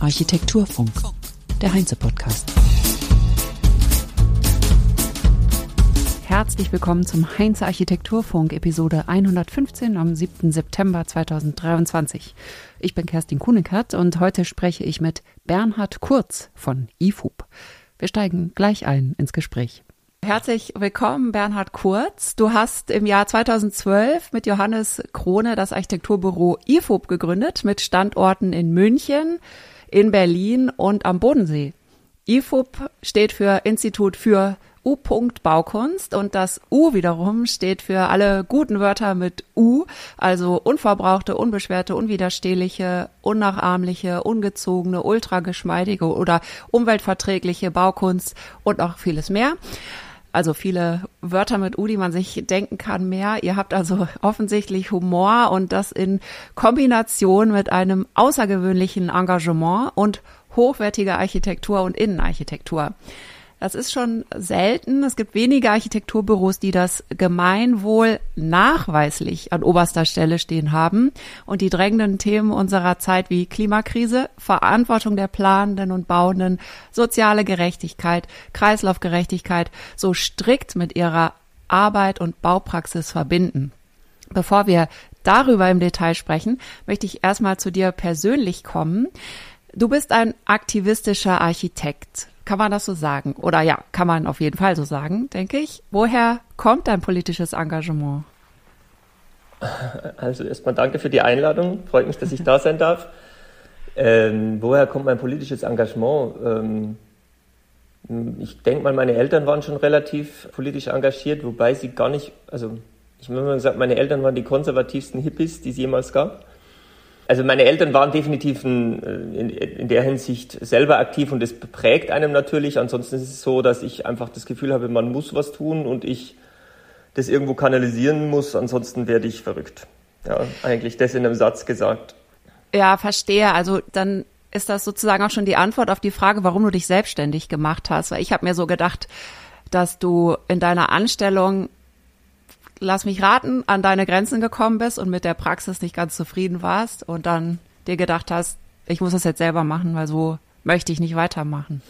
Architekturfunk. Architekturfunk, der Heinze-Podcast. Herzlich willkommen zum Heinze Architekturfunk, Episode 115 am 7. September 2023. Ich bin Kerstin Kuhnekert und heute spreche ich mit Bernhard Kurz von IFUB. Wir steigen gleich ein ins Gespräch. Herzlich willkommen, Bernhard Kurz. Du hast im Jahr 2012 mit Johannes Krone das Architekturbüro IFOB gegründet mit Standorten in München, in Berlin und am Bodensee. IFOB steht für Institut für U. Baukunst und das U wiederum steht für alle guten Wörter mit U, also unverbrauchte, unbeschwerte, unwiderstehliche, unnachahmliche, ungezogene, ultrageschmeidige oder umweltverträgliche Baukunst und noch vieles mehr. Also viele Wörter mit U, die man sich denken kann, mehr. Ihr habt also offensichtlich Humor und das in Kombination mit einem außergewöhnlichen Engagement und hochwertiger Architektur und Innenarchitektur. Das ist schon selten. Es gibt wenige Architekturbüros, die das Gemeinwohl nachweislich an oberster Stelle stehen haben und die drängenden Themen unserer Zeit wie Klimakrise, Verantwortung der Planenden und Bauenden, soziale Gerechtigkeit, Kreislaufgerechtigkeit so strikt mit ihrer Arbeit und Baupraxis verbinden. Bevor wir darüber im Detail sprechen, möchte ich erstmal zu dir persönlich kommen. Du bist ein aktivistischer Architekt. Kann man das so sagen? Oder ja, kann man auf jeden Fall so sagen, denke ich. Woher kommt dein politisches Engagement? Also erstmal danke für die Einladung. Freut mich, dass ich da sein darf. Ähm, woher kommt mein politisches Engagement? Ähm, ich denke mal, meine Eltern waren schon relativ politisch engagiert, wobei sie gar nicht, also ich habe immer gesagt, meine Eltern waren die konservativsten Hippies, die es jemals gab. Also meine Eltern waren definitiv in, in, der Hinsicht selber aktiv und das prägt einem natürlich. Ansonsten ist es so, dass ich einfach das Gefühl habe, man muss was tun und ich das irgendwo kanalisieren muss, ansonsten werde ich verrückt. Ja, eigentlich das in einem Satz gesagt. Ja, verstehe. Also dann ist das sozusagen auch schon die Antwort auf die Frage, warum du dich selbstständig gemacht hast. Weil ich habe mir so gedacht, dass du in deiner Anstellung lass mich raten, an deine Grenzen gekommen bist und mit der Praxis nicht ganz zufrieden warst und dann dir gedacht hast, ich muss das jetzt selber machen, weil so möchte ich nicht weitermachen?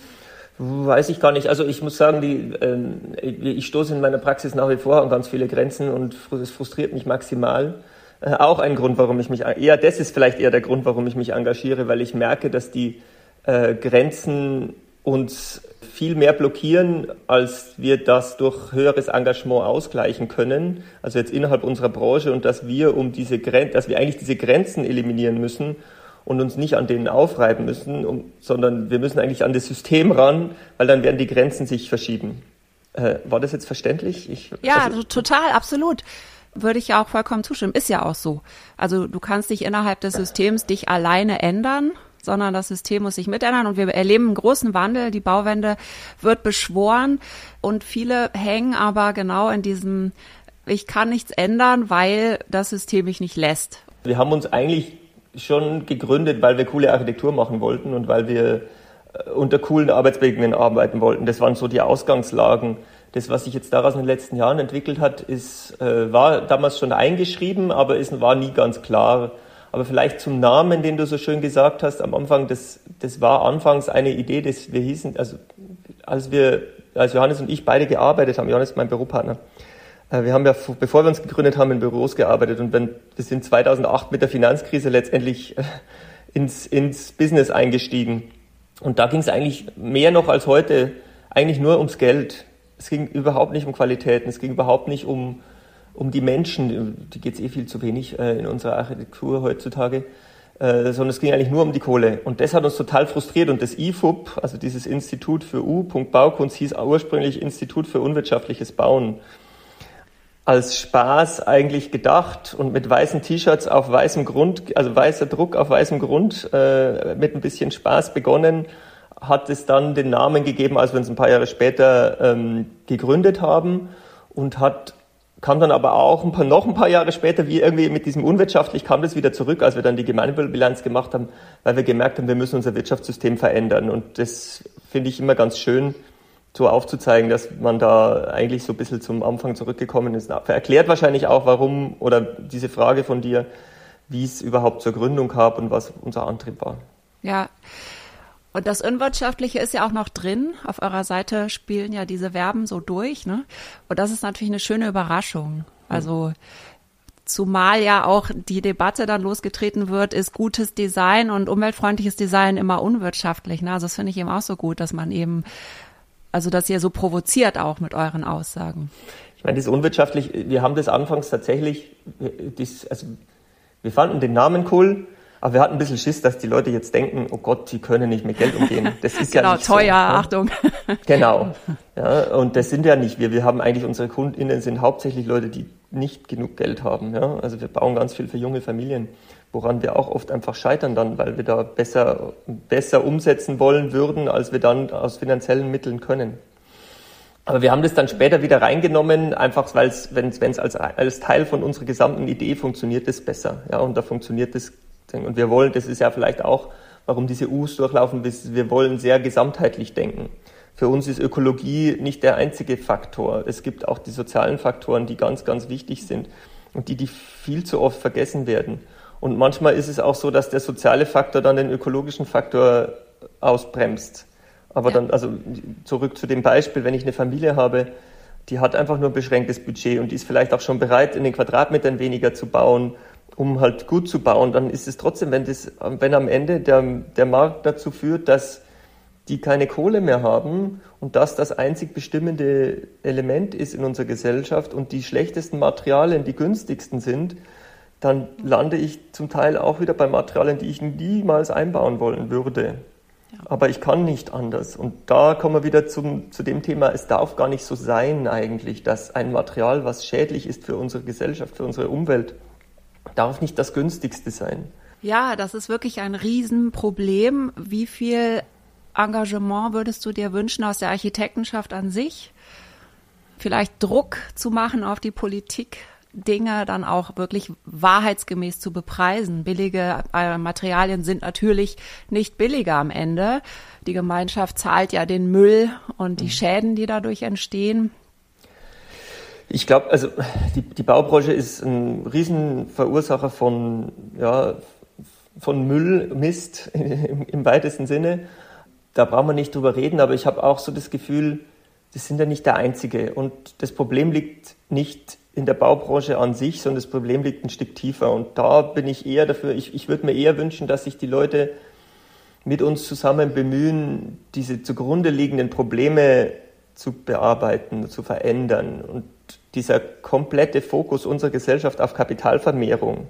Weiß ich gar nicht. Also ich muss sagen, die, äh, ich stoße in meiner Praxis nach wie vor an ganz viele Grenzen und es frustriert mich maximal. Äh, auch ein Grund, warum ich mich, eher das ist vielleicht eher der Grund, warum ich mich engagiere, weil ich merke, dass die äh, Grenzen uns viel mehr blockieren, als wir das durch höheres Engagement ausgleichen können. Also jetzt innerhalb unserer Branche und dass wir um diese Grenzen, dass wir eigentlich diese Grenzen eliminieren müssen und uns nicht an denen aufreiben müssen, um, sondern wir müssen eigentlich an das System ran, weil dann werden die Grenzen sich verschieben. Äh, war das jetzt verständlich? Ich, ja, also, total, absolut würde ich ja auch vollkommen zustimmen. Ist ja auch so. Also du kannst dich innerhalb des Systems dich alleine ändern sondern das System muss sich mitändern und wir erleben einen großen Wandel. Die Bauwende wird beschworen und viele hängen aber genau in diesem, ich kann nichts ändern, weil das System mich nicht lässt. Wir haben uns eigentlich schon gegründet, weil wir coole Architektur machen wollten und weil wir äh, unter coolen Arbeitsbedingungen arbeiten wollten. Das waren so die Ausgangslagen. Das, was sich jetzt daraus in den letzten Jahren entwickelt hat, ist, äh, war damals schon eingeschrieben, aber es war nie ganz klar, aber vielleicht zum Namen, den du so schön gesagt hast am Anfang, das, das war anfangs eine Idee, dass wir hießen, also als wir, als Johannes und ich beide gearbeitet haben, Johannes ist mein Büropartner, äh, wir haben ja, bevor wir uns gegründet haben, in Büros gearbeitet und wir sind 2008 mit der Finanzkrise letztendlich äh, ins, ins Business eingestiegen. Und da ging es eigentlich mehr noch als heute eigentlich nur ums Geld. Es ging überhaupt nicht um Qualitäten, es ging überhaupt nicht um, um die Menschen, die geht es eh viel zu wenig äh, in unserer Architektur heutzutage, äh, sondern es ging eigentlich nur um die Kohle. Und das hat uns total frustriert. Und das IFUB, also dieses Institut für U. Baukunst, hieß ursprünglich Institut für unwirtschaftliches Bauen. Als Spaß eigentlich gedacht und mit weißen T-Shirts auf weißem Grund, also weißer Druck auf weißem Grund, äh, mit ein bisschen Spaß begonnen, hat es dann den Namen gegeben, als wir uns ein paar Jahre später ähm, gegründet haben und hat kam dann aber auch ein paar, noch ein paar Jahre später, wie irgendwie mit diesem unwirtschaftlich kam das wieder zurück, als wir dann die Gemeinwohlbilanz gemacht haben, weil wir gemerkt haben, wir müssen unser Wirtschaftssystem verändern. Und das finde ich immer ganz schön, so aufzuzeigen, dass man da eigentlich so ein bisschen zum Anfang zurückgekommen ist. Erklärt wahrscheinlich auch, warum, oder diese Frage von dir, wie es überhaupt zur Gründung kam und was unser Antrieb war. Ja. Und das Unwirtschaftliche ist ja auch noch drin. Auf eurer Seite spielen ja diese Verben so durch, ne? Und das ist natürlich eine schöne Überraschung. Also, zumal ja auch die Debatte dann losgetreten wird, ist gutes Design und umweltfreundliches Design immer unwirtschaftlich, ne? Also, das finde ich eben auch so gut, dass man eben, also, dass ihr so provoziert auch mit euren Aussagen. Ich meine, das ist unwirtschaftlich. Wir haben das anfangs tatsächlich, das, also, wir fanden den Namen cool aber wir hatten ein bisschen Schiss, dass die Leute jetzt denken, oh Gott, die können nicht mit Geld umgehen. Das ist genau, ja nicht teuer, so, ne? Achtung. Genau. Ja, und das sind ja nicht wir. Wir haben eigentlich unsere KundInnen sind hauptsächlich Leute, die nicht genug Geld haben. Ja? Also wir bauen ganz viel für junge Familien, woran wir auch oft einfach scheitern dann, weil wir da besser, besser umsetzen wollen würden, als wir dann aus finanziellen Mitteln können. Aber wir haben das dann später wieder reingenommen, einfach weil es, wenn es als, als Teil von unserer gesamten Idee funktioniert, es besser. Ja, und da funktioniert es und wir wollen, das ist ja vielleicht auch, warum diese U's durchlaufen, wir wollen sehr gesamtheitlich denken. Für uns ist Ökologie nicht der einzige Faktor. Es gibt auch die sozialen Faktoren, die ganz, ganz wichtig sind und die, die viel zu oft vergessen werden. Und manchmal ist es auch so, dass der soziale Faktor dann den ökologischen Faktor ausbremst. Aber dann, also zurück zu dem Beispiel, wenn ich eine Familie habe, die hat einfach nur ein beschränktes Budget und die ist vielleicht auch schon bereit, in den Quadratmetern weniger zu bauen um halt gut zu bauen, dann ist es trotzdem, wenn, das, wenn am Ende der, der Markt dazu führt, dass die keine Kohle mehr haben und das das einzig bestimmende Element ist in unserer Gesellschaft und die schlechtesten Materialien die günstigsten sind, dann lande ich zum Teil auch wieder bei Materialien, die ich niemals einbauen wollen würde. Ja. Aber ich kann nicht anders. Und da kommen wir wieder zum, zu dem Thema, es darf gar nicht so sein eigentlich, dass ein Material, was schädlich ist für unsere Gesellschaft, für unsere Umwelt, darf nicht das günstigste sein. Ja, das ist wirklich ein Riesenproblem. Wie viel Engagement würdest du dir wünschen aus der Architektenschaft an sich? Vielleicht Druck zu machen auf die Politik, Dinge dann auch wirklich wahrheitsgemäß zu bepreisen. Billige äh, Materialien sind natürlich nicht billiger am Ende. Die Gemeinschaft zahlt ja den Müll und die mhm. Schäden, die dadurch entstehen. Ich glaube, also die, die Baubranche ist ein Riesenverursacher von, ja, von Müll, Mist im, im weitesten Sinne. Da brauchen wir nicht drüber reden, aber ich habe auch so das Gefühl, das sind ja nicht der Einzige. Und das Problem liegt nicht in der Baubranche an sich, sondern das Problem liegt ein Stück tiefer. Und da bin ich eher dafür, ich, ich würde mir eher wünschen, dass sich die Leute mit uns zusammen bemühen, diese zugrunde liegenden Probleme zu bearbeiten, zu verändern. Und dieser komplette Fokus unserer Gesellschaft auf Kapitalvermehrung.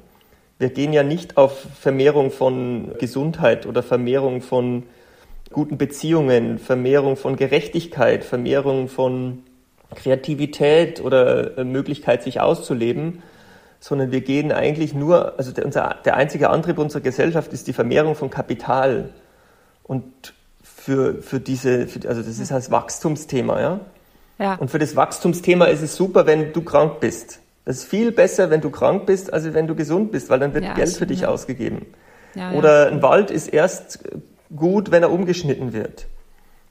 Wir gehen ja nicht auf Vermehrung von Gesundheit oder Vermehrung von guten Beziehungen, Vermehrung von Gerechtigkeit, Vermehrung von Kreativität oder äh, Möglichkeit, sich auszuleben, sondern wir gehen eigentlich nur, also der, unser, der einzige Antrieb unserer Gesellschaft ist die Vermehrung von Kapital. Und für, für diese, für, also das ist als Wachstumsthema, ja. Ja. Und für das Wachstumsthema ist es super, wenn du krank bist. Das ist viel besser, wenn du krank bist, als wenn du gesund bist, weil dann wird ja, Geld für dich ja. ausgegeben. Oder ein Wald ist erst gut, wenn er umgeschnitten wird.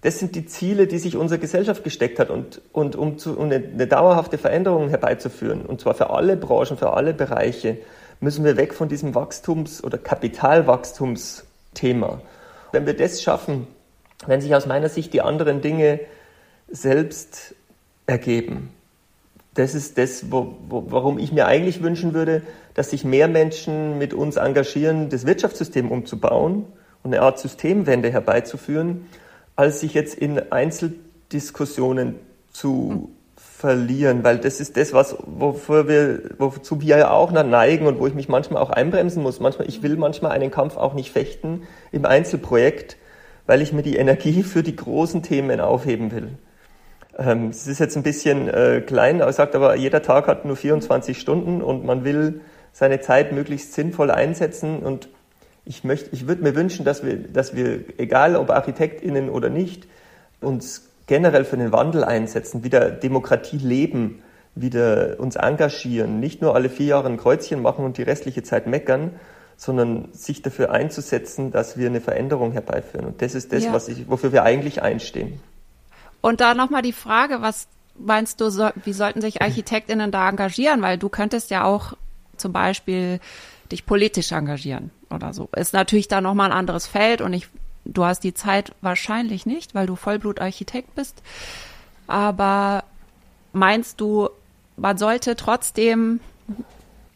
Das sind die Ziele, die sich unsere Gesellschaft gesteckt hat und, und um, zu, um eine, eine dauerhafte Veränderung herbeizuführen, und zwar für alle Branchen, für alle Bereiche, müssen wir weg von diesem Wachstums- oder Kapitalwachstumsthema. Wenn wir das schaffen, wenn sich aus meiner Sicht die anderen Dinge selbst ergeben. Das ist das, wo, wo, warum ich mir eigentlich wünschen würde, dass sich mehr Menschen mit uns engagieren, das Wirtschaftssystem umzubauen und eine Art Systemwende herbeizuführen, als sich jetzt in Einzeldiskussionen zu verlieren, weil das ist das, was, wofür wir, wozu wir ja auch neigen und wo ich mich manchmal auch einbremsen muss. Manchmal, ich will manchmal einen Kampf auch nicht fechten im Einzelprojekt, weil ich mir die Energie für die großen Themen aufheben will. Ähm, es ist jetzt ein bisschen äh, klein, aber sagt aber, jeder Tag hat nur 24 Stunden und man will seine Zeit möglichst sinnvoll einsetzen und ich möchte, ich würde mir wünschen, dass wir, dass wir, egal ob ArchitektInnen oder nicht, uns generell für den Wandel einsetzen, wieder Demokratie leben, wieder uns engagieren, nicht nur alle vier Jahre ein Kreuzchen machen und die restliche Zeit meckern, sondern sich dafür einzusetzen, dass wir eine Veränderung herbeiführen. Und das ist das, ja. was ich, wofür wir eigentlich einstehen. Und da nochmal die Frage, was meinst du, so, wie sollten sich ArchitektInnen da engagieren? Weil du könntest ja auch zum Beispiel dich politisch engagieren oder so. Ist natürlich da nochmal ein anderes Feld und ich, du hast die Zeit wahrscheinlich nicht, weil du Vollblutarchitekt bist. Aber meinst du, man sollte trotzdem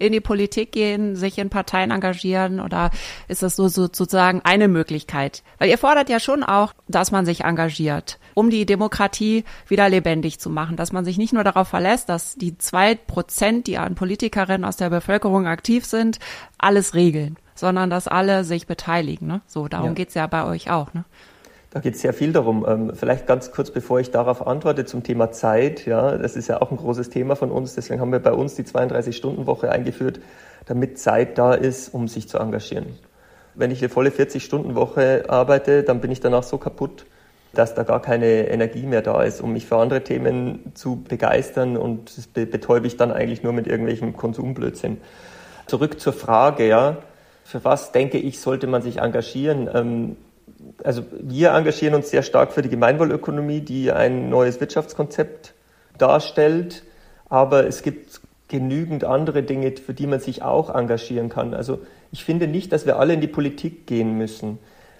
in die Politik gehen, sich in Parteien engagieren oder ist das so, so sozusagen eine Möglichkeit? Weil ihr fordert ja schon auch, dass man sich engagiert, um die Demokratie wieder lebendig zu machen, dass man sich nicht nur darauf verlässt, dass die zwei Prozent, die an Politikerinnen aus der Bevölkerung aktiv sind, alles regeln, sondern dass alle sich beteiligen. Ne? So, darum ja. geht's ja bei euch auch. Ne? Da geht es sehr viel darum. Ähm, vielleicht ganz kurz, bevor ich darauf antworte, zum Thema Zeit. Ja, das ist ja auch ein großes Thema von uns. Deswegen haben wir bei uns die 32-Stunden-Woche eingeführt, damit Zeit da ist, um sich zu engagieren. Wenn ich eine volle 40-Stunden-Woche arbeite, dann bin ich danach so kaputt, dass da gar keine Energie mehr da ist, um mich für andere Themen zu begeistern. Und das betäube ich dann eigentlich nur mit irgendwelchem Konsumblödsinn. Zurück zur Frage, ja. Für was, denke ich, sollte man sich engagieren? Also wir engagieren uns sehr stark für die Gemeinwohlökonomie, die ein neues Wirtschaftskonzept darstellt. Aber es gibt genügend andere Dinge, für die man sich auch engagieren kann. Also ich finde nicht, dass wir alle in die Politik gehen müssen.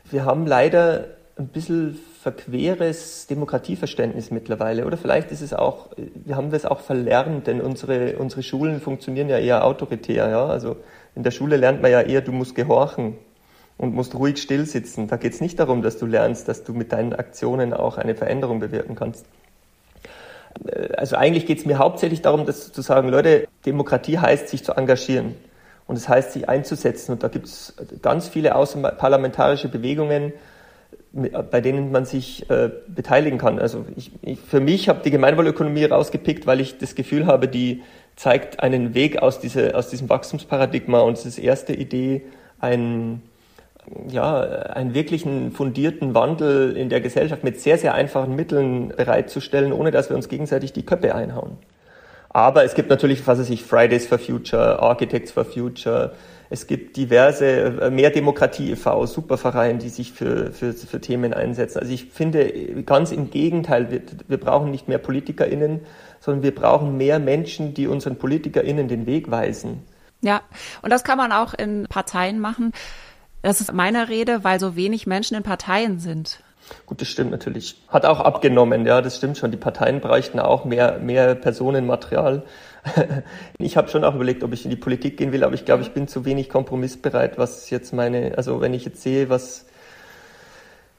Wir haben leider ein bisschen verqueres Demokratieverständnis mittlerweile. Oder vielleicht ist es auch, wir haben das auch verlernt, denn unsere, unsere Schulen funktionieren ja eher autoritär. Ja? Also in der Schule lernt man ja eher, du musst gehorchen und musst ruhig still sitzen. Da geht es nicht darum, dass du lernst, dass du mit deinen Aktionen auch eine Veränderung bewirken kannst. Äh, also eigentlich geht es mir hauptsächlich darum, dass zu sagen, Leute, Demokratie heißt, sich zu engagieren. Und es heißt, sich einzusetzen. Und da gibt es ganz viele außerparlamentarische Bewegungen, bei denen man sich äh, beteiligen kann. Also ich, ich, für mich habe die Gemeinwohlökonomie rausgepickt, weil ich das Gefühl habe, die zeigt einen Weg aus, diese, aus diesem Wachstumsparadigma. Und es ist erste Idee, ein ja, einen wirklichen fundierten Wandel in der Gesellschaft mit sehr, sehr einfachen Mitteln bereitzustellen, ohne dass wir uns gegenseitig die Köpfe einhauen. Aber es gibt natürlich, was weiß ich, Fridays for Future, Architects for Future, es gibt diverse, äh, mehr Demokratie e.V., Supervereine, die sich für, für, für Themen einsetzen. Also ich finde ganz im Gegenteil, wir, wir brauchen nicht mehr PolitikerInnen, sondern wir brauchen mehr Menschen, die unseren PolitikerInnen den Weg weisen. Ja, und das kann man auch in Parteien machen. Das ist meine Rede, weil so wenig Menschen in Parteien sind. Gut, das stimmt natürlich. Hat auch abgenommen, ja, das stimmt schon. Die Parteien bräuchten auch mehr, mehr Personenmaterial. ich habe schon auch überlegt, ob ich in die Politik gehen will, aber ich glaube, ich bin zu wenig kompromissbereit, was jetzt meine, also wenn ich jetzt sehe, was,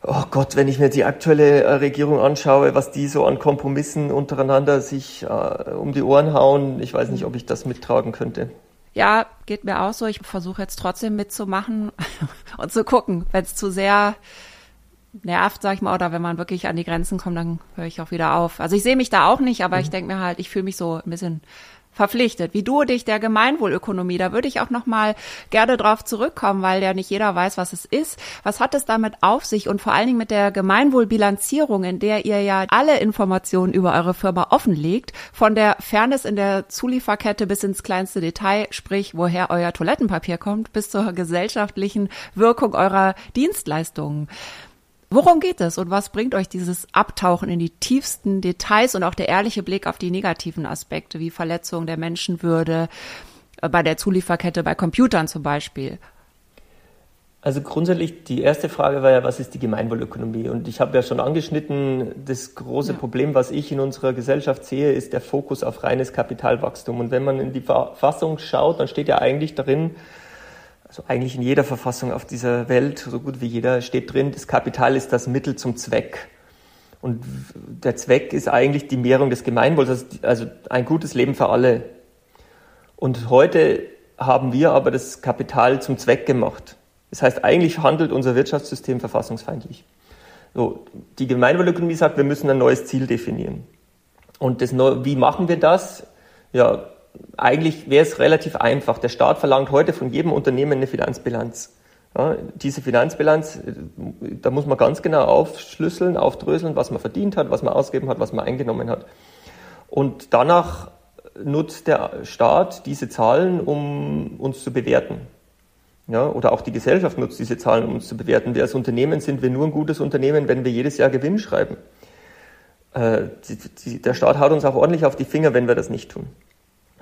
oh Gott, wenn ich mir die aktuelle äh, Regierung anschaue, was die so an Kompromissen untereinander sich äh, um die Ohren hauen, ich weiß nicht, ob ich das mittragen könnte. Ja, geht mir auch so. Ich versuche jetzt trotzdem mitzumachen und zu gucken. Wenn es zu sehr nervt, sag ich mal, oder wenn man wirklich an die Grenzen kommt, dann höre ich auch wieder auf. Also ich sehe mich da auch nicht, aber mhm. ich denke mir halt, ich fühle mich so ein bisschen verpflichtet, wie du dich der Gemeinwohlökonomie. Da würde ich auch noch mal gerne drauf zurückkommen, weil ja nicht jeder weiß, was es ist. Was hat es damit auf sich und vor allen Dingen mit der Gemeinwohlbilanzierung, in der ihr ja alle Informationen über eure Firma offenlegt, von der Fairness in der Zulieferkette bis ins kleinste Detail, sprich woher euer Toilettenpapier kommt, bis zur gesellschaftlichen Wirkung eurer Dienstleistungen. Worum geht es und was bringt euch dieses Abtauchen in die tiefsten Details und auch der ehrliche Blick auf die negativen Aspekte wie Verletzung der Menschenwürde äh, bei der Zulieferkette bei Computern zum Beispiel? Also grundsätzlich, die erste Frage war ja, was ist die Gemeinwohlökonomie? Und ich habe ja schon angeschnitten, das große ja. Problem, was ich in unserer Gesellschaft sehe, ist der Fokus auf reines Kapitalwachstum. Und wenn man in die Verfassung schaut, dann steht ja eigentlich darin, also eigentlich in jeder Verfassung auf dieser Welt, so gut wie jeder, steht drin, das Kapital ist das Mittel zum Zweck. Und der Zweck ist eigentlich die Mehrung des Gemeinwohls, also ein gutes Leben für alle. Und heute haben wir aber das Kapital zum Zweck gemacht. Das heißt, eigentlich handelt unser Wirtschaftssystem verfassungsfeindlich. So, die Gemeinwohlökonomie sagt, wir müssen ein neues Ziel definieren. Und das, wie machen wir das? Ja, eigentlich wäre es relativ einfach. Der Staat verlangt heute von jedem Unternehmen eine Finanzbilanz. Ja, diese Finanzbilanz, da muss man ganz genau aufschlüsseln, aufdröseln, was man verdient hat, was man ausgegeben hat, was man eingenommen hat. Und danach nutzt der Staat diese Zahlen, um uns zu bewerten. Ja, oder auch die Gesellschaft nutzt diese Zahlen, um uns zu bewerten. Wir als Unternehmen sind wir nur ein gutes Unternehmen, wenn wir jedes Jahr Gewinn schreiben. Äh, die, die, der Staat haut uns auch ordentlich auf die Finger, wenn wir das nicht tun.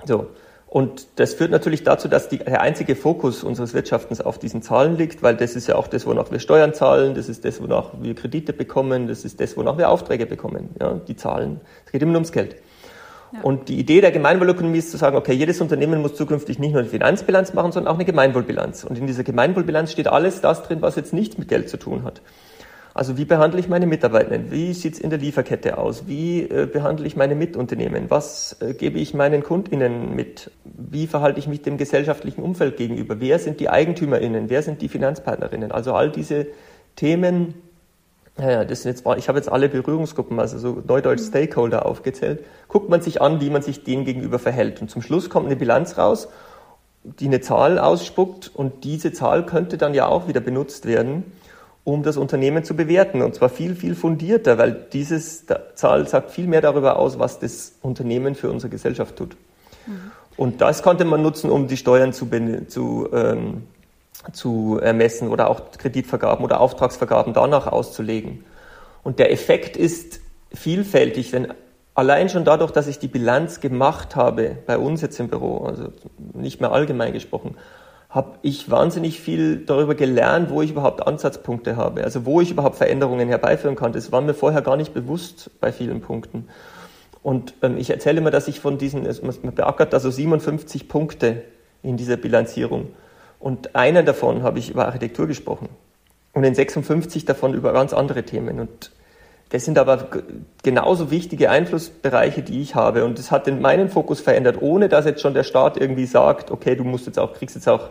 So. Und das führt natürlich dazu, dass die, der einzige Fokus unseres Wirtschaftens auf diesen Zahlen liegt, weil das ist ja auch das, wonach wir Steuern zahlen, das ist das, wonach wir Kredite bekommen, das ist das, wonach wir Aufträge bekommen, ja, die Zahlen. Es geht immer ums Geld. Ja. Und die Idee der Gemeinwohlökonomie ist zu sagen, okay, jedes Unternehmen muss zukünftig nicht nur eine Finanzbilanz machen, sondern auch eine Gemeinwohlbilanz. Und in dieser Gemeinwohlbilanz steht alles das drin, was jetzt nichts mit Geld zu tun hat. Also wie behandle ich meine Mitarbeitenden? Wie sieht es in der Lieferkette aus? Wie äh, behandle ich meine Mitunternehmen? Was äh, gebe ich meinen Kundinnen mit? Wie verhalte ich mich dem gesellschaftlichen Umfeld gegenüber? Wer sind die Eigentümerinnen? Wer sind die Finanzpartnerinnen? Also all diese Themen, naja, das sind jetzt, ich habe jetzt alle Berührungsgruppen, also so Neudeutsch mhm. Stakeholder aufgezählt, guckt man sich an, wie man sich denen gegenüber verhält. Und zum Schluss kommt eine Bilanz raus, die eine Zahl ausspuckt und diese Zahl könnte dann ja auch wieder benutzt werden um das Unternehmen zu bewerten. Und zwar viel, viel fundierter, weil dieses Zahl sagt viel mehr darüber aus, was das Unternehmen für unsere Gesellschaft tut. Mhm. Und das konnte man nutzen, um die Steuern zu, zu, ähm, zu ermessen oder auch Kreditvergaben oder Auftragsvergaben danach auszulegen. Und der Effekt ist vielfältig, denn allein schon dadurch, dass ich die Bilanz gemacht habe, bei uns jetzt im Büro, also nicht mehr allgemein gesprochen, habe ich wahnsinnig viel darüber gelernt, wo ich überhaupt Ansatzpunkte habe, also wo ich überhaupt Veränderungen herbeiführen kann. Das war mir vorher gar nicht bewusst bei vielen Punkten. Und ähm, ich erzähle immer, dass ich von diesen, man beackert also 57 Punkte in dieser Bilanzierung. Und einen davon habe ich über Architektur gesprochen. Und in 56 davon über ganz andere Themen. Und das sind aber genauso wichtige Einflussbereiche, die ich habe. Und das hat meinen Fokus verändert, ohne dass jetzt schon der Staat irgendwie sagt, okay, du musst jetzt auch, kriegst jetzt auch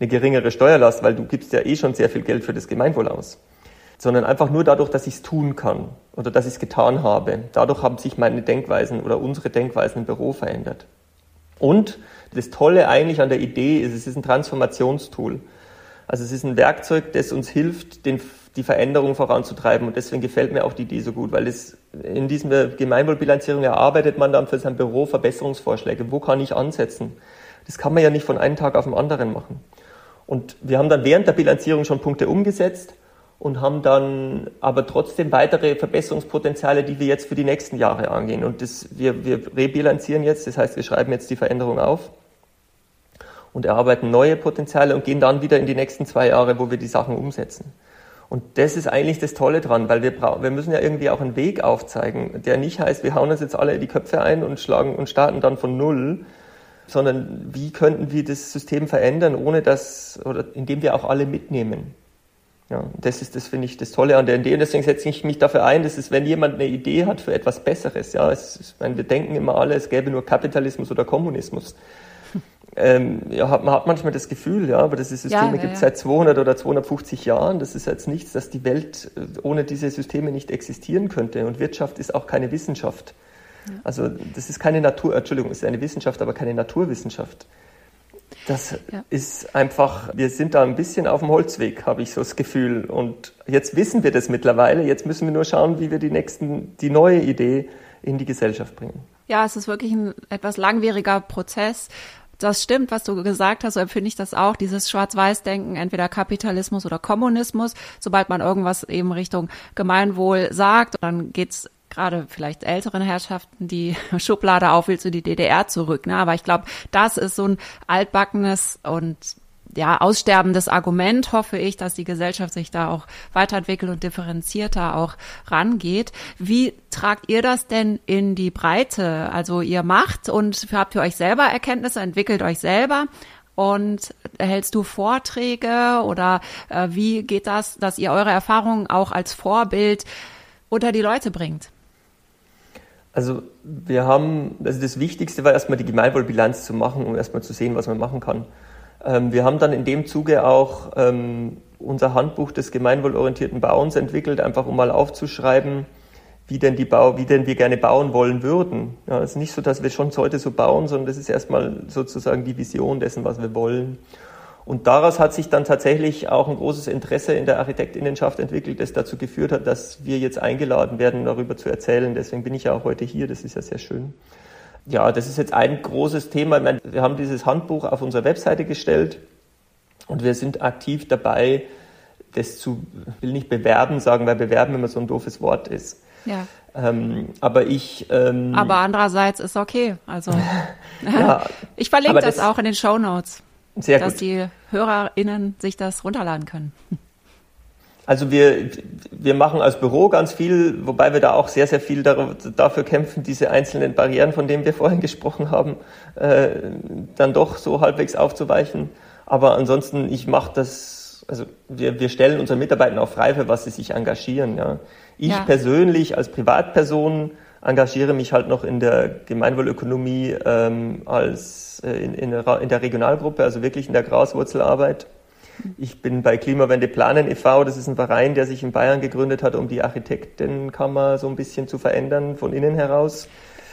eine geringere Steuerlast, weil du gibst ja eh schon sehr viel Geld für das Gemeinwohl aus. Sondern einfach nur dadurch, dass ich es tun kann oder dass ich es getan habe. Dadurch haben sich meine Denkweisen oder unsere Denkweisen im Büro verändert. Und das Tolle eigentlich an der Idee ist, es ist ein Transformationstool. Also es ist ein Werkzeug, das uns hilft, den die Veränderung voranzutreiben. Und deswegen gefällt mir auch die Idee so gut, weil es in dieser Gemeinwohlbilanzierung erarbeitet man dann für sein Büro Verbesserungsvorschläge. Wo kann ich ansetzen? Das kann man ja nicht von einem Tag auf den anderen machen. Und wir haben dann während der Bilanzierung schon Punkte umgesetzt und haben dann aber trotzdem weitere Verbesserungspotenziale, die wir jetzt für die nächsten Jahre angehen. Und das, wir, wir rebilanzieren jetzt, das heißt, wir schreiben jetzt die Veränderung auf und erarbeiten neue Potenziale und gehen dann wieder in die nächsten zwei Jahre, wo wir die Sachen umsetzen. Und das ist eigentlich das Tolle dran, weil wir, wir müssen ja irgendwie auch einen Weg aufzeigen, der nicht heißt, wir hauen uns jetzt alle die Köpfe ein und schlagen und starten dann von Null, sondern wie könnten wir das System verändern, ohne dass, oder indem wir auch alle mitnehmen. Ja, das ist das, finde ich, das Tolle an der Idee. Und deswegen setze ich mich dafür ein, dass es, wenn jemand eine Idee hat für etwas Besseres, ja, es, ich meine, wir denken immer alle, es gäbe nur Kapitalismus oder Kommunismus ähm, ja, hat, man hat manchmal das Gefühl, ja, aber diese Systeme ja, ja, gibt es seit 200 oder 250 Jahren. Das ist jetzt nichts, dass die Welt äh, ohne diese Systeme nicht existieren könnte. Und Wirtschaft ist auch keine Wissenschaft. Ja. Also das ist keine Natur, Entschuldigung, es ist eine Wissenschaft, aber keine Naturwissenschaft. Das ist einfach, wir sind da ein bisschen auf dem Holzweg, habe ich so das Gefühl. Und jetzt wissen wir das mittlerweile. Jetzt müssen wir nur schauen, wie wir die nächsten, die neue Idee in die Gesellschaft bringen. Ja, es ist wirklich ein etwas langwieriger Prozess das stimmt, was du gesagt hast, so empfinde ich das auch, dieses Schwarz-Weiß-Denken, entweder Kapitalismus oder Kommunismus. Sobald man irgendwas eben Richtung Gemeinwohl sagt, dann geht's gerade vielleicht älteren Herrschaften die Schublade auf, willst du die DDR zurück. Ne? Aber ich glaube, das ist so ein altbackenes und ja, aussterbendes Argument, hoffe ich, dass die Gesellschaft sich da auch weiterentwickelt und differenzierter auch rangeht. Wie tragt ihr das denn in die Breite? Also ihr macht und habt ihr euch selber Erkenntnisse, entwickelt euch selber und hältst du Vorträge oder äh, wie geht das, dass ihr eure Erfahrungen auch als Vorbild unter die Leute bringt? Also wir haben, also das Wichtigste war erstmal die Gemeinwohlbilanz zu machen, um erstmal zu sehen, was man machen kann. Ähm, wir haben dann in dem Zuge auch ähm, unser Handbuch des gemeinwohlorientierten Bauens entwickelt, einfach um mal aufzuschreiben, wie denn die Bau, wie denn wir gerne bauen wollen würden. Ja, es ist nicht so, dass wir schon heute so bauen, sondern das ist erstmal sozusagen die Vision dessen, was wir wollen. Und daraus hat sich dann tatsächlich auch ein großes Interesse in der Architektinnenschaft entwickelt, das dazu geführt hat, dass wir jetzt eingeladen werden, darüber zu erzählen. Deswegen bin ich ja auch heute hier. Das ist ja sehr schön. Ja, das ist jetzt ein großes Thema. Meine, wir haben dieses Handbuch auf unsere Webseite gestellt und wir sind aktiv dabei, das zu, will nicht bewerben sagen, weil bewerben immer so ein doofes Wort ist. Ja. Ähm, aber ich. Ähm, aber andererseits ist okay. Also ja, ich verlinke das, das, auch in den Show Notes, dass gut. die HörerInnen sich das runterladen können. Also wir, wir machen als Büro ganz viel, wobei wir da auch sehr, sehr viel dafür kämpfen, diese einzelnen Barrieren, von denen wir vorhin gesprochen haben, äh, dann doch so halbwegs aufzuweichen. Aber ansonsten, ich mache das, also wir, wir stellen unsere Mitarbeiter auch frei, für was sie sich engagieren. Ja. Ich ja. persönlich als Privatperson engagiere mich halt noch in der Gemeinwohlökonomie ähm, als äh, in, in, in der Regionalgruppe, also wirklich in der Graswurzelarbeit. Ich bin bei Klimawende Planen e.V., das ist ein Verein, der sich in Bayern gegründet hat, um die Architektenkammer so ein bisschen zu verändern von innen heraus.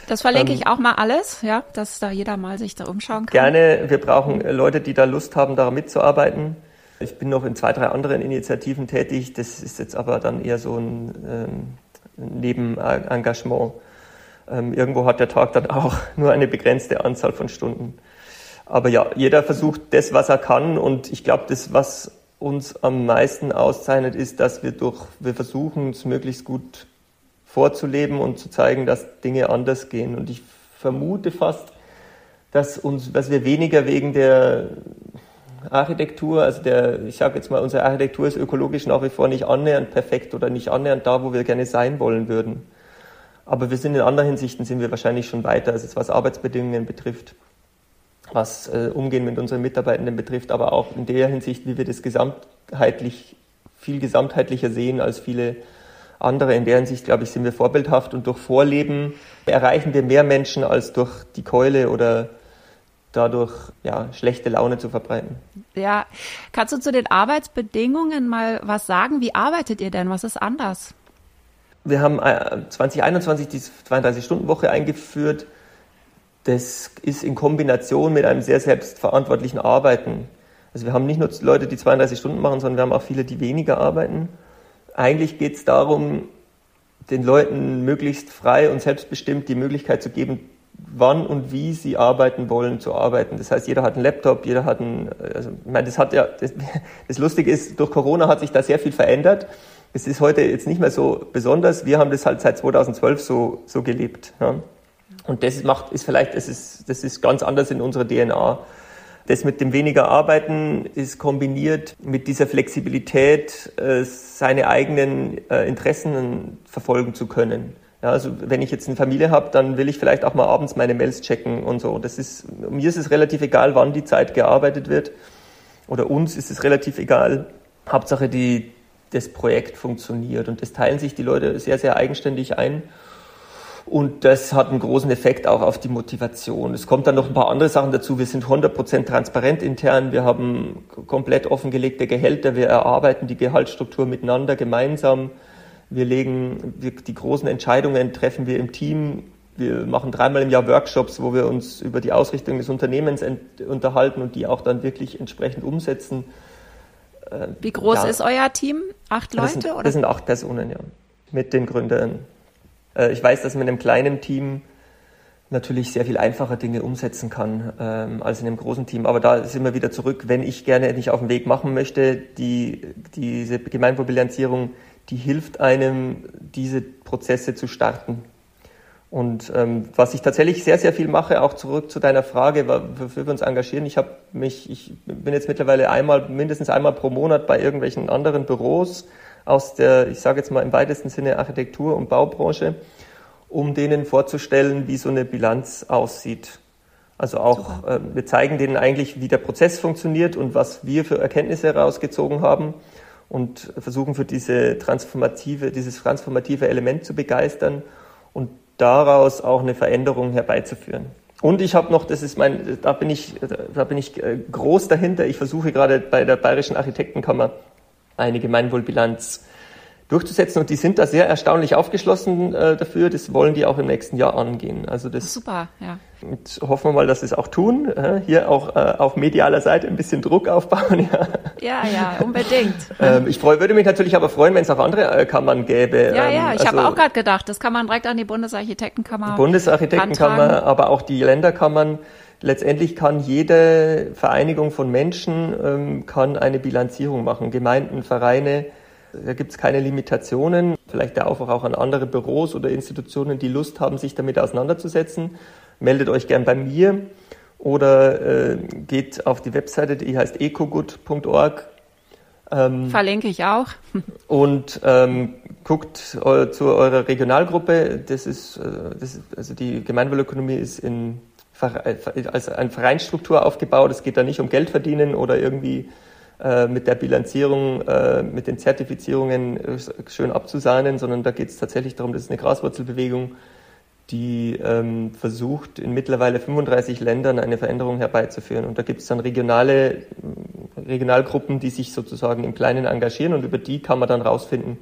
Das verlinke ähm, ich auch mal alles, ja, dass da jeder mal sich da umschauen kann. Gerne, wir brauchen Leute, die da Lust haben, daran mitzuarbeiten. Ich bin noch in zwei, drei anderen Initiativen tätig. Das ist jetzt aber dann eher so ein ähm, Nebenengagement. Ähm, irgendwo hat der Tag dann auch nur eine begrenzte Anzahl von Stunden. Aber ja, jeder versucht das, was er kann. Und ich glaube, das, was uns am meisten auszeichnet, ist, dass wir durch, wir versuchen, es möglichst gut vorzuleben und zu zeigen, dass Dinge anders gehen. Und ich vermute fast, dass uns, dass wir weniger wegen der Architektur, also der, ich sage jetzt mal, unsere Architektur ist ökologisch nach wie vor nicht annähernd perfekt oder nicht annähernd da, wo wir gerne sein wollen würden. Aber wir sind in anderen Hinsichten sind wir wahrscheinlich schon weiter, also was Arbeitsbedingungen betrifft, was äh, Umgehen mit unseren Mitarbeitenden betrifft, aber auch in der Hinsicht, wie wir das gesamtheitlich, viel gesamtheitlicher sehen als viele andere. In der Hinsicht, glaube ich, sind wir vorbildhaft und durch Vorleben erreichen wir mehr Menschen als durch die Keule oder dadurch ja, schlechte Laune zu verbreiten. Ja, kannst du zu den Arbeitsbedingungen mal was sagen? Wie arbeitet ihr denn? Was ist anders? Wir haben 2021 äh, die 32-Stunden-Woche eingeführt. Das ist in Kombination mit einem sehr selbstverantwortlichen Arbeiten. Also wir haben nicht nur Leute, die 32 Stunden machen, sondern wir haben auch viele, die weniger arbeiten. Eigentlich geht es darum, den Leuten möglichst frei und selbstbestimmt die Möglichkeit zu geben, wann und wie sie arbeiten wollen, zu arbeiten. Das heißt, jeder hat einen Laptop, jeder hat einen, also ich meine, das hat ja, das, das Lustige ist, durch Corona hat sich da sehr viel verändert. Es ist heute jetzt nicht mehr so besonders. Wir haben das halt seit 2012 so, so gelebt. Ja. Und das macht, ist vielleicht, das ist, das ist ganz anders in unserer DNA. Das mit dem weniger Arbeiten ist kombiniert mit dieser Flexibilität, äh, seine eigenen äh, Interessen verfolgen zu können. Ja, also wenn ich jetzt eine Familie habe, dann will ich vielleicht auch mal abends meine Mails checken und so. Das ist, mir ist es relativ egal, wann die Zeit gearbeitet wird. Oder uns ist es relativ egal. Hauptsache, die, das Projekt funktioniert. Und das teilen sich die Leute sehr, sehr eigenständig ein. Und das hat einen großen Effekt auch auf die Motivation. Es kommt dann noch ein paar andere Sachen dazu. Wir sind 100% transparent intern. Wir haben komplett offengelegte Gehälter. Wir erarbeiten die Gehaltsstruktur miteinander gemeinsam. Wir legen wir, die großen Entscheidungen treffen wir im Team. Wir machen dreimal im Jahr Workshops, wo wir uns über die Ausrichtung des Unternehmens unterhalten und die auch dann wirklich entsprechend umsetzen. Äh, Wie groß ja, ist euer Team? Acht Leute? Das sind, oder? das sind acht Personen, ja. Mit den Gründern. Äh, ich weiß, dass man in einem kleinen Team natürlich sehr viel einfacher Dinge umsetzen kann ähm, als in einem großen Team. Aber da sind wir wieder zurück, wenn ich gerne nicht auf den Weg machen möchte, die, diese Gemeinwohlbilanzierung die hilft einem, diese Prozesse zu starten. Und ähm, was ich tatsächlich sehr, sehr viel mache, auch zurück zu deiner Frage, wofür wir uns engagieren. Ich habe mich, ich bin jetzt mittlerweile einmal, mindestens einmal pro Monat bei irgendwelchen anderen Büros aus der, ich sage jetzt mal im weitesten Sinne Architektur- und Baubranche, um denen vorzustellen, wie so eine Bilanz aussieht. Also auch, äh, wir zeigen denen eigentlich, wie der Prozess funktioniert und was wir für Erkenntnisse herausgezogen haben und versuchen für diese transformative, dieses transformative Element zu begeistern und daraus auch eine Veränderung herbeizuführen. Und ich habe noch, das ist mein, da bin ich, da bin ich äh, groß dahinter. Ich versuche gerade bei der Bayerischen Architektenkammer eine Gemeinwohlbilanz durchzusetzen. Und die sind da sehr erstaunlich aufgeschlossen äh, dafür. Das wollen die auch im nächsten Jahr angehen. Also das super, ja. Und hoffen wir mal, dass sie es auch tun. Äh, hier auch äh, auf medialer Seite ein bisschen Druck aufbauen. Ja, ja, ja unbedingt. ähm, ich freu, würde mich natürlich aber freuen, wenn es auch andere äh, Kammern gäbe. Ja, ja, ähm, ich also, habe auch gerade gedacht, das kann man direkt an die Bundesarchitektenkammer. Die Bundesarchitektenkammer, aber auch die Länderkammern. Letztendlich kann jede Vereinigung von Menschen ähm, kann eine Bilanzierung machen. Gemeinden, Vereine, Da gibt es keine Limitationen. Vielleicht der Aufruf auch an andere Büros oder Institutionen, die Lust haben, sich damit auseinanderzusetzen. Meldet euch gern bei mir oder äh, geht auf die Webseite, die heißt ecogood.org. Ähm, Verlinke ich auch. und ähm, guckt äh, zu eurer Regionalgruppe. Das ist, äh, das ist also die Gemeinwohlökonomie ist in als eine Vereinsstruktur aufgebaut. Es geht da nicht um Geld verdienen oder irgendwie äh, mit der Bilanzierung, äh, mit den Zertifizierungen äh, schön abzusahnen, sondern da geht es tatsächlich darum, das ist eine Graswurzelbewegung, die ähm, versucht, in mittlerweile 35 Ländern eine Veränderung herbeizuführen. Und da gibt es dann regionale Regionalgruppen, die sich sozusagen im Kleinen engagieren und über die kann man dann rausfinden,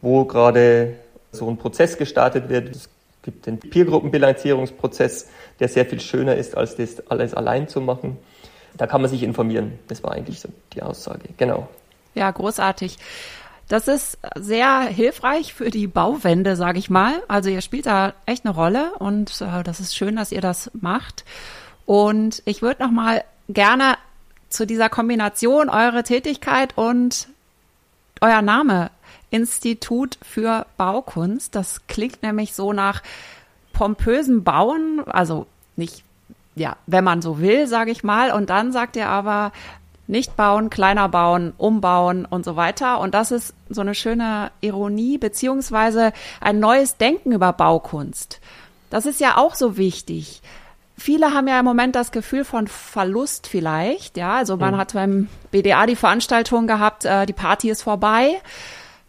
wo gerade so ein Prozess gestartet wird. Es gibt den Peergruppenbilanzierungsprozess, der sehr viel schöner ist, als das alles allein zu machen da kann man sich informieren. Das war eigentlich so die Aussage. Genau. Ja, großartig. Das ist sehr hilfreich für die Bauwende, sage ich mal. Also ihr spielt da echt eine Rolle und äh, das ist schön, dass ihr das macht. Und ich würde noch mal gerne zu dieser Kombination eure Tätigkeit und euer Name Institut für Baukunst. Das klingt nämlich so nach pompösen Bauen, also nicht ja, wenn man so will, sage ich mal. Und dann sagt er aber, nicht bauen, kleiner bauen, umbauen und so weiter. Und das ist so eine schöne Ironie beziehungsweise ein neues Denken über Baukunst. Das ist ja auch so wichtig. Viele haben ja im Moment das Gefühl von Verlust vielleicht. Ja, also man mhm. hat beim BDA die Veranstaltung gehabt, äh, die Party ist vorbei.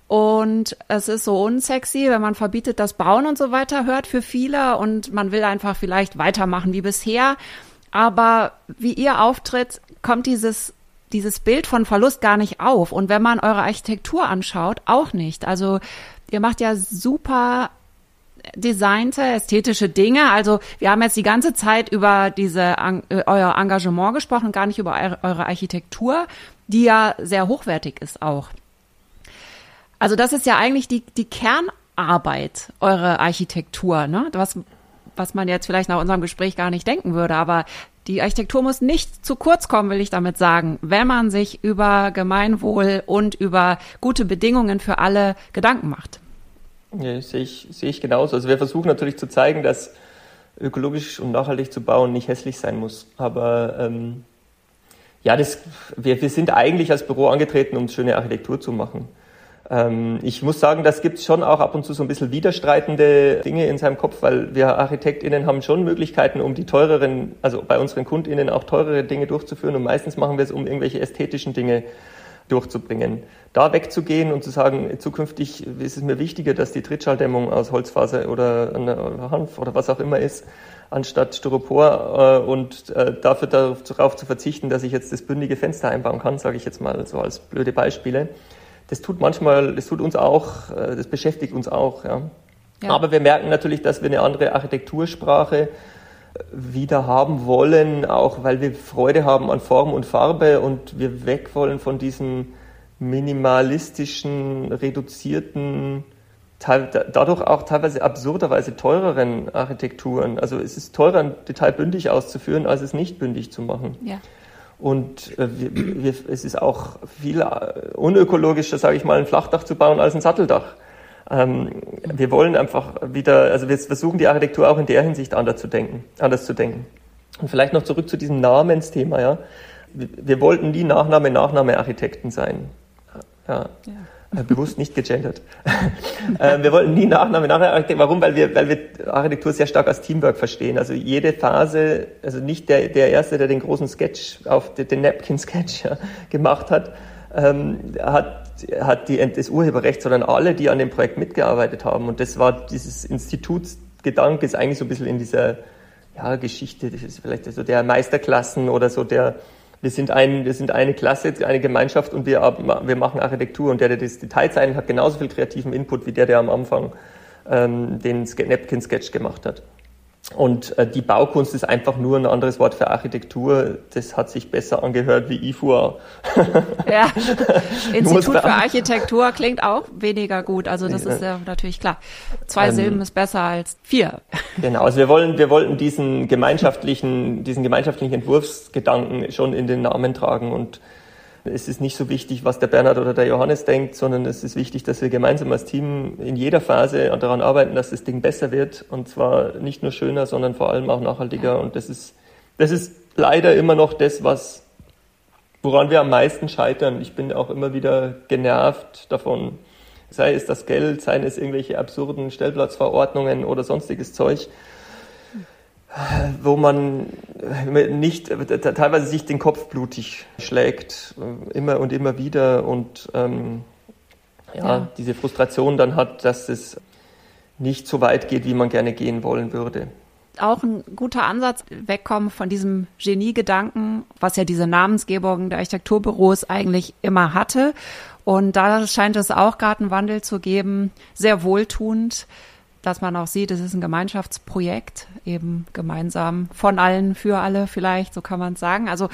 Und es ist so unsexy, wenn man verbietet das Bauen und so weiter hört für viele und man will einfach vielleicht weitermachen wie bisher. Aber wie ihr auftritt, kommt dieses, dieses Bild von Verlust gar nicht auf. Und wenn man eure Architektur anschaut, auch nicht. Also ihr macht ja super designte, ästhetische Dinge. Also wir haben jetzt die ganze Zeit über diese äh, euer Engagement gesprochen, gar nicht über eure Architektur, die ja sehr hochwertig ist auch. Also das ist ja eigentlich die, die Kernarbeit eurer Architektur, ne? Was, was man jetzt vielleicht nach unserem Gespräch gar nicht denken würde, aber die Architektur muss nicht zu kurz kommen, will ich damit sagen, wenn man sich über Gemeinwohl und über gute Bedingungen für alle Gedanken macht. Ja, sehe ich, sehe ich genauso. Also wir versuchen natürlich zu zeigen, dass ökologisch und nachhaltig zu bauen nicht hässlich sein muss. Aber ähm, ja, das, wir, wir sind eigentlich als Büro angetreten, um schöne Architektur zu machen. Ähm, ich muss sagen, das gibt schon auch ab und zu so ein bisschen widerstreitende Dinge in seinem Kopf, weil wir ArchitektInnen haben schon Möglichkeiten, um die teureren, also bei unseren KundInnen auch teurere Dinge durchzuführen und meistens machen wir es, um irgendwelche ästhetischen Dinge durchzubringen. Da wegzugehen und zu sagen, zukünftig ist es mir wichtiger, dass die Trittschalldämmung aus Holzfaser oder Hanf oder was auch immer ist, anstatt Styropor äh, und äh, dafür darauf zu verzichten, dass ich jetzt das bündige Fenster einbauen kann, sage ich jetzt mal so als blöde Beispiele das tut manchmal, das tut uns auch, äh, das beschäftigt uns auch. Ja. ja. Aber wir merken natürlich, dass wir eine andere Architektursprache äh, wieder haben wollen, auch weil wir Freude haben an Form und Farbe und wir weg wollen von diesen minimalistischen, reduzierten, dadurch auch teilweise absurderweise teureren Architekturen. Also es ist teurer, ein Detail bündig auszuführen, als es nicht bündig zu machen. Ja. Und äh, wir, wir, es ist auch viel äh, unökologischer, sage ich mal, ein Flachdach zu bauen als ein Satteldach. Ähm, wir wollen einfach wieder, also wir versuchen die Architektur auch in der Hinsicht anders zu denken, anders zu denken. Und vielleicht noch zurück zu diesem Namensthema, ja. Wir, wir wollten nie Nachname, Nachname Architekten sein. Ja. ja. Äh, bewusst nicht gegendert. äh, wir wollten nie Nachname Architektur. Warum? Weil wir, weil wir Architektur sehr stark als Teamwork verstehen. Also jede Phase, also nicht der, der Erste, der den großen Sketch auf den Napkin-Sketch ja, gemacht hat, ähm, hat, hat die, das Urheberrecht, sondern alle, die an dem Projekt mitgearbeitet haben. Und das war dieses Institutsgedanke, ist eigentlich so ein bisschen in dieser ja, Geschichte, das ist vielleicht so der Meisterklassen oder so der wir sind, ein, wir sind eine Klasse, eine Gemeinschaft und wir, wir machen Architektur und der, der das Detail zeichnet, hat genauso viel kreativen Input wie der, der am Anfang ähm, den Napkin-Sketch gemacht hat. Und äh, die Baukunst ist einfach nur ein anderes Wort für Architektur. Das hat sich besser angehört wie IFUA. ja, Institut für Architektur klingt auch weniger gut. Also das ist ja natürlich klar. Zwei ähm, Silben ist besser als vier. Genau, also wir wollen, wir wollten diesen gemeinschaftlichen, diesen gemeinschaftlichen Entwurfsgedanken schon in den Namen tragen und es ist nicht so wichtig, was der Bernhard oder der Johannes denkt, sondern es ist wichtig, dass wir gemeinsam als Team in jeder Phase daran arbeiten, dass das Ding besser wird. Und zwar nicht nur schöner, sondern vor allem auch nachhaltiger. Und das ist, das ist leider immer noch das, was, woran wir am meisten scheitern. Ich bin auch immer wieder genervt davon. Sei es das Geld, seien es irgendwelche absurden Stellplatzverordnungen oder sonstiges Zeug wo man nicht teilweise sich den Kopf blutig schlägt, immer und immer wieder und ähm, ja, ja, diese Frustration dann hat, dass es nicht so weit geht, wie man gerne gehen wollen würde. Auch ein guter Ansatz, wegkommen von diesem Geniegedanken, was ja diese Namensgebung der Architekturbüros eigentlich immer hatte. Und da scheint es auch gerade einen Wandel zu geben, sehr wohltuend dass man auch sieht, es ist ein Gemeinschaftsprojekt, eben gemeinsam von allen für alle vielleicht, so kann man es sagen. Also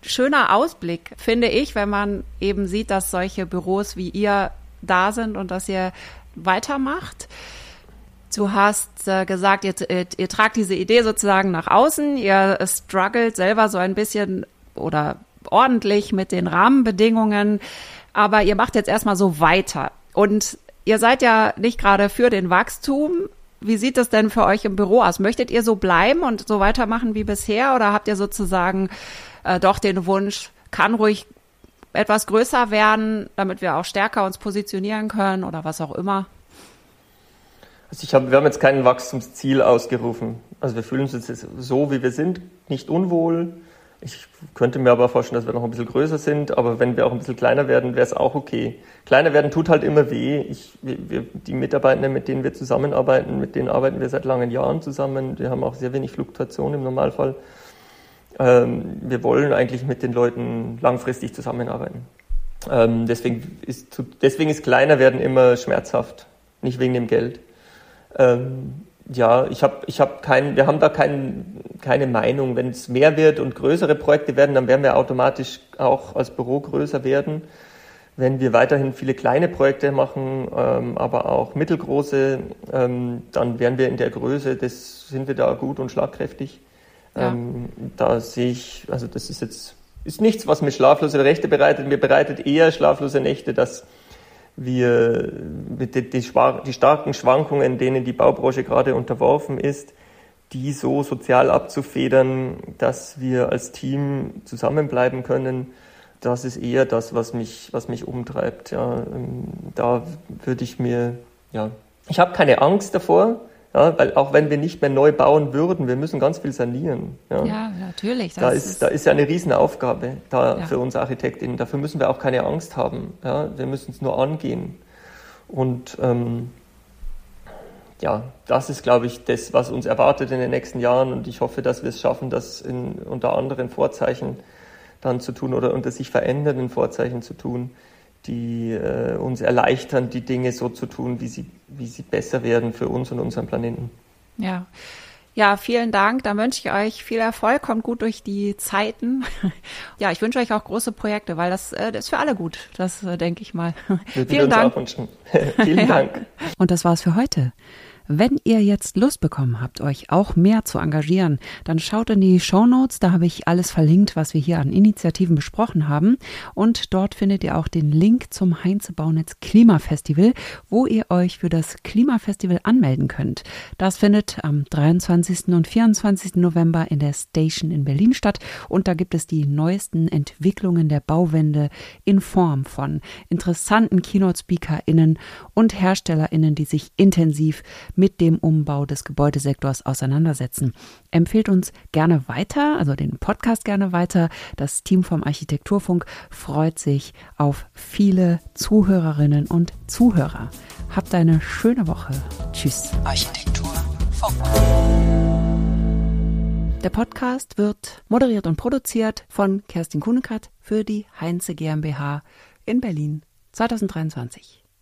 schöner Ausblick, finde ich, wenn man eben sieht, dass solche Büros wie ihr da sind und dass ihr weitermacht. Du hast äh, gesagt, ihr, ihr, ihr tragt diese Idee sozusagen nach außen, ihr struggelt selber so ein bisschen oder ordentlich mit den Rahmenbedingungen, aber ihr macht jetzt erstmal so weiter. Und Ihr seid ja nicht gerade für den Wachstum. Wie sieht das denn für euch im Büro aus? Möchtet ihr so bleiben und so weitermachen wie bisher oder habt ihr sozusagen äh, doch den Wunsch, kann ruhig etwas größer werden, damit wir auch stärker uns positionieren können oder was auch immer? Also ich hab, wir haben jetzt kein Wachstumsziel ausgerufen. Also wir fühlen uns jetzt so, wie wir sind, nicht unwohl. Ich könnte mir aber vorstellen, dass wir noch ein bisschen größer sind, aber wenn wir auch ein bisschen kleiner werden, wäre es auch okay. Kleiner werden tut halt immer weh. Ich, wir, die Mitarbeitenden, mit denen wir zusammenarbeiten, mit denen arbeiten wir seit langen Jahren zusammen. Wir haben auch sehr wenig Fluktuation im Normalfall. Ähm, wir wollen eigentlich mit den Leuten langfristig zusammenarbeiten. Ähm, deswegen, ist, deswegen ist kleiner werden immer schmerzhaft, nicht wegen dem Geld. Ähm, ja, ich habe ich hab kein, wir haben da kein, keine Meinung. Wenn es mehr wird und größere Projekte werden, dann werden wir automatisch auch als Büro größer werden. Wenn wir weiterhin viele kleine Projekte machen, ähm, aber auch mittelgroße, ähm, dann werden wir in der Größe, das sind wir da gut und schlagkräftig. Ja. Ähm, da sehe ich, also das ist jetzt ist nichts, was mir schlaflose Rechte bereitet. Mir bereitet eher schlaflose Nächte, dass wir die, die, die starken Schwankungen, denen die Baubranche gerade unterworfen ist, die so sozial abzufedern, dass wir als Team zusammenbleiben können, das ist eher das, was mich, was mich umtreibt. Ja, ähm, da würde ich mir, ja, ich habe keine Angst davor, ja, weil auch wenn wir nicht mehr neu bauen würden, wir müssen ganz viel sanieren. Ja, ja natürlich. da, ist, ist, da ist ja eine Riesenaufgabe da ja. für uns Architektinnen. Dafür müssen wir auch keine Angst haben. Ja, wir müssen es nur angehen. Und ähm, ja, das ist, glaube ich, das, was uns erwartet in den nächsten Jahren. Und ich hoffe, dass wir es schaffen, das in, unter anderen Vorzeichen dann zu tun oder unter sich verändernden Vorzeichen zu tun die äh, uns erleichtern, die Dinge so zu tun, wie sie, wie sie besser werden für uns und unseren Planeten. Ja. Ja, vielen Dank. Da wünsche ich euch viel Erfolg. Kommt gut durch die Zeiten. Ja, ich wünsche euch auch große Projekte, weil das, äh, das ist für alle gut. Das äh, denke ich mal. Wir vielen Dank. vielen Dank. Und das war's für heute. Wenn ihr jetzt Lust bekommen habt, euch auch mehr zu engagieren, dann schaut in die Show Notes, da habe ich alles verlinkt, was wir hier an Initiativen besprochen haben. Und dort findet ihr auch den Link zum Heinze Baunetz Klimafestival, wo ihr euch für das Klimafestival anmelden könnt. Das findet am 23. und 24. November in der Station in Berlin statt und da gibt es die neuesten Entwicklungen der Bauwende in Form von interessanten Keynote-SpeakerInnen und HerstellerInnen, die sich intensiv mit dem Umbau des Gebäudesektors auseinandersetzen. Empfehlt uns gerne weiter, also den Podcast gerne weiter. Das Team vom Architekturfunk freut sich auf viele Zuhörerinnen und Zuhörer. Habt eine schöne Woche. Tschüss. Architekturfunk. Der Podcast wird moderiert und produziert von Kerstin Kunekat für die Heinze GmbH in Berlin 2023.